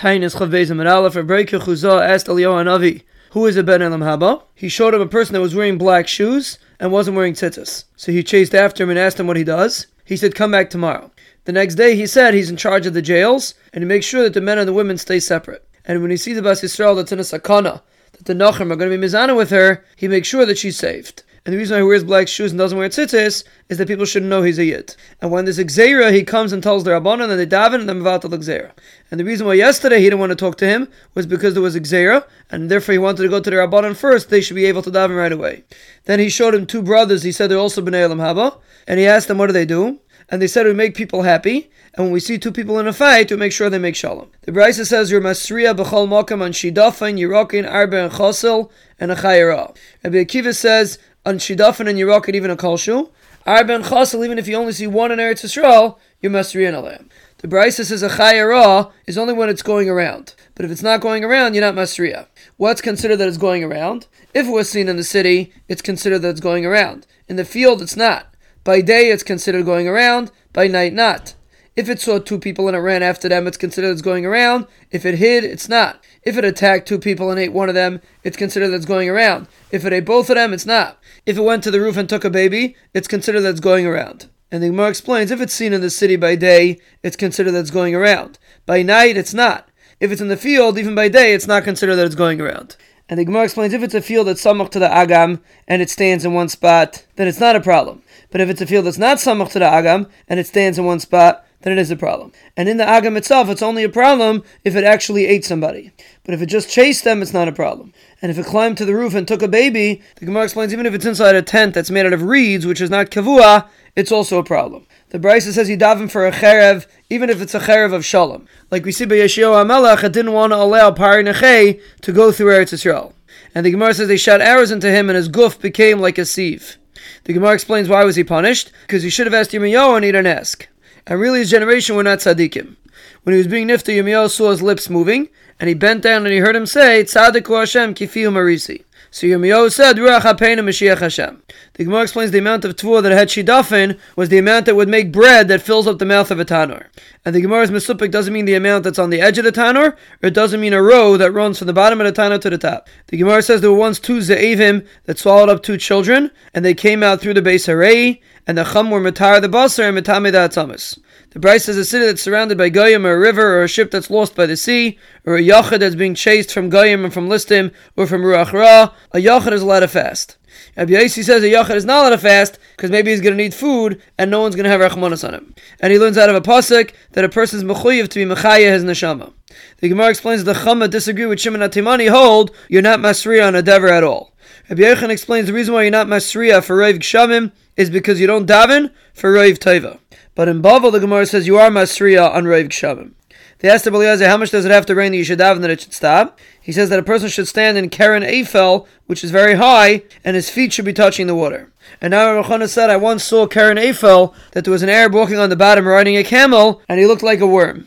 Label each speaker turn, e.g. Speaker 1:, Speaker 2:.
Speaker 1: Tainis Chavbezim and Aleph, Rebreika Chuzah asked Eliyahu Hanavi, who is a Ben Elam Haba? He showed him a person that was wearing black shoes and wasn't wearing tzitzis. So he chased after him and asked him what he does. He said, come back tomorrow. The next day he said he's in charge of the jails and he makes sure that the men and the women stay separate. And when he sees the Bas Yisrael that's in a sakana, that the Nachim are going to be mizana with her, he makes sure that she's saved. And the reason why he wears black shoes and doesn't wear tzitzis is that people shouldn't know he's a yid. And when there's a gzera, he comes and tells the rabbanon, and they daven and then mevatel the gzera. And the reason why yesterday he didn't want to talk to him was because there was a gzera, and therefore he wanted to go to the rabbanon first. They should be able to daven right away. Then he showed him two brothers. He said they're also bnei elam haba, and he asked them what do they do, and they said we make people happy. And when we see two people in a fight, we make sure they make shalom. The Brisa says you're masriya b'chol makam on shidafain, yirokin, arba, and chosel, and a chayira. Rabbi Akiva says on Shidafin and Yerokit, even a Kolshu. Arben Chasel, even if you only see one in Eretz Yisrael, you must read Alayim. The Brisa says a Chayara is only when it's going around. But if it's not going around, you're not Masriya. What's considered that it's going around? If it was seen in the city, it's considered that it's going around. In the field, it's not. By day, it's considered going around. By night, not. If it saw two people and it ran after them, it's considered it's going around. If it hid, it's not. If it attacked two people and ate one of them, it's considered that's going around. If it ate both of them, it's not. If it went to the roof and took a baby, it's considered that's going around. And the Gemara explains if it's seen in the city by day, it's considered that's going around. By night, it's not. If it's in the field, even by day, it's not considered that it's going around. And the Gemara explains if it's a field that's samach to the agam and it stands in one spot, then it's not a problem. But if it's a field that's not samach to the agam and it stands in one spot, then it is a problem. And in the agam itself, it's only a problem if it actually ate somebody. But if it just chased them, it's not a problem. And if it climbed to the roof and took a baby, the Gemara explains even if it's inside a tent that's made out of reeds, which is not kavua, it's also a problem. The Brisa says you daven for a cherev, even if it's a cherev of shalom. Like we see by Yoshiyahu HaMelech, it didn't want to allow Paroh Nechoh to go through Eretz Yisrael. And the Gemara says they shot arrows into him and his goof became like a sieve. The Gemara explains why was he punished? Because he should have asked Yirmiyahu and he didn't ask. And really his generation were not tzaddikim. When he was being nifta, Yirmiyahu saw his lips moving, and he bent down and he heard him say, Tzaddiku Hashem kifiu marisi. So Yirmiyahu said, Ruach HaPeinu Mashiach Hashem. The Gemara explains the amount of tvua that had shidafin was the amount that would make bread that fills up the mouth of a tanur. And the Gemara's mesupik doesn't mean the amount that's on the edge of the tanur, or it doesn't mean a row that runs from the bottom of the tanur to the top. The Gemara says there were once two ze'evim that swallowed up two children, and they came out through the base harei, and the chum were matar the basar and matame the atzamas. The Brisa says a city that's surrounded by Goyim or a river or a ship that's lost by the sea or a Yachid that's being chased from Goyim and from Listim or from Ruach Ra, a Yachid is allowed to fast. Rabbi Yossi says a Yachid is not allowed to fast because maybe he's going to need food and no one's going to have Rachmanis on him. And he learns out of a pasuk that a person's mechuyev to be mechaya his neshama. The Gemara explains the Chama disagree with Shimon HaTimni hold you're not masriya on a dever at all. Rabbi Yechon explains the reason why you're not masriya for Rav Gshamim is because you don't daven for Rav Teva. But in Bavel, the Gemara says you are Masriya on Rav Kshavim. They asked the Eliezer, how much does it have to rain that you should daven that it should stop? He says that a person should stand in Keren Ofel, which is very high, and his feet should be touching the water. And now Rachana said, I once saw Keren Ofel, that there was an Arab walking on the bottom riding a camel, and he looked like a worm.